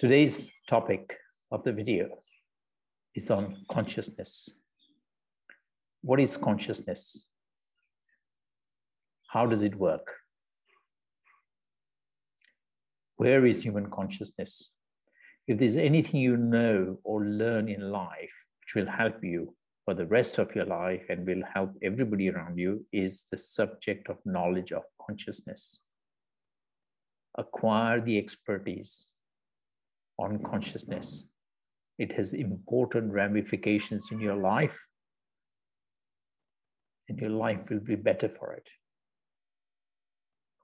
Today's topic of the video is on consciousness. What is consciousness? How does it work? Where is human consciousness? If there's anything you know or learn in life which will help you for the rest of your life and will help everybody around you, is the subject of knowledge of consciousness. Acquire the expertise on consciousness. It has important ramifications in your life, and your life will be better for it.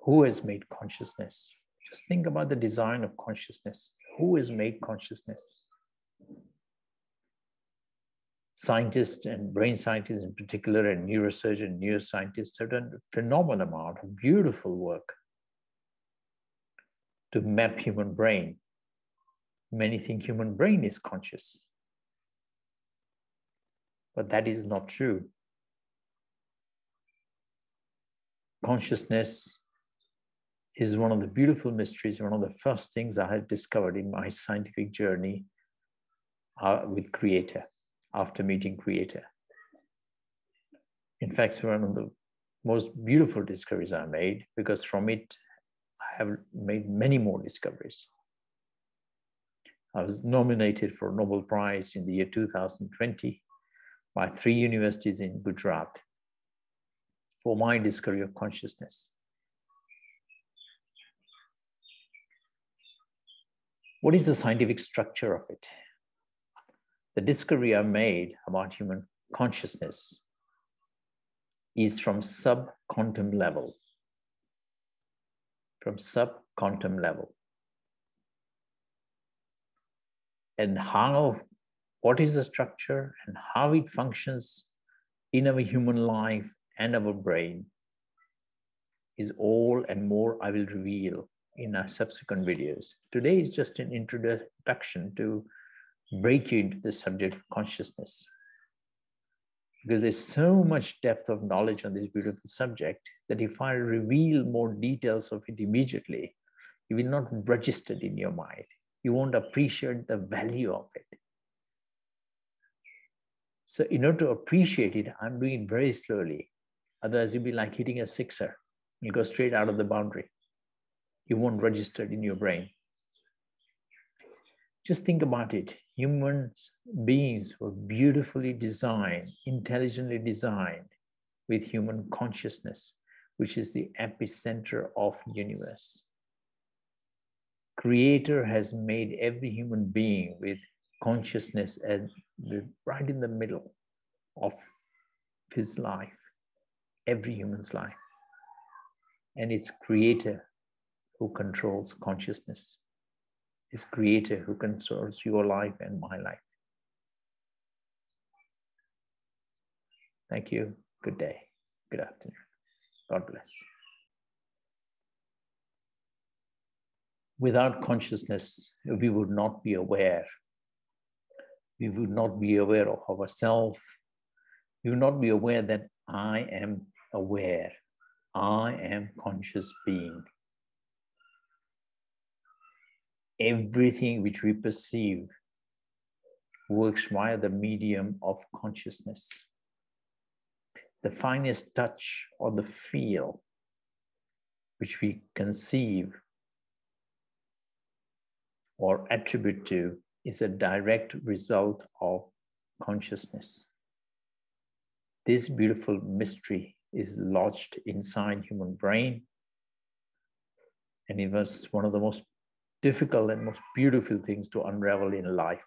Who has made consciousness? Just think about the design of consciousness. Who has made consciousness? Scientists and brain scientists in particular, and neurosurgeons and neuroscientists have done a phenomenal amount of beautiful work to map human brain many think human brain is conscious. But that is not true. Consciousness is one of the beautiful mysteries, one of the first things I had discovered in my scientific journey uh, with Creator, after meeting Creator. In fact, it's one of the most beautiful discoveries I made, because from it, I have made many more discoveries. I was nominated for a Nobel Prize in the year 2020 by three universities in Gujarat for my discovery of consciousness. What is the scientific structure of it? The discovery I made about human consciousness is from sub-quantum level. From sub-quantum level. And how what is the structure and how it functions in our human life and our brain is all and more I will reveal in our subsequent videos. Today is just an introduction to break you into the subject of consciousness. Because there's so much depth of knowledge on this beautiful subject that if I reveal more details of it immediately, it will not register in your mind you won't appreciate the value of it. So, in order to appreciate it, I'm doing it very slowly. Otherwise, you'll be like hitting a sixer. You go straight out of the boundary. You won't register it in your brain. Just think about it. Human beings were beautifully designed, intelligently designed with human consciousness, which is the epicenter of universe creator has made every human being with consciousness and the, right in the middle of his life, every human's life. And it's creator who controls consciousness. It's creator who controls your life and my life. Thank you. Good day. Good afternoon. God bless. Without consciousness, we would not be aware. We would not be aware of ourselves. We would not be aware that I am aware. I am conscious being. Everything which we perceive works via the medium of consciousness. The finest touch or the feel which we conceive or attribute to is a direct result of consciousness. This beautiful mystery is lodged inside human brain. And it was one of the most difficult and most beautiful things to unravel in life.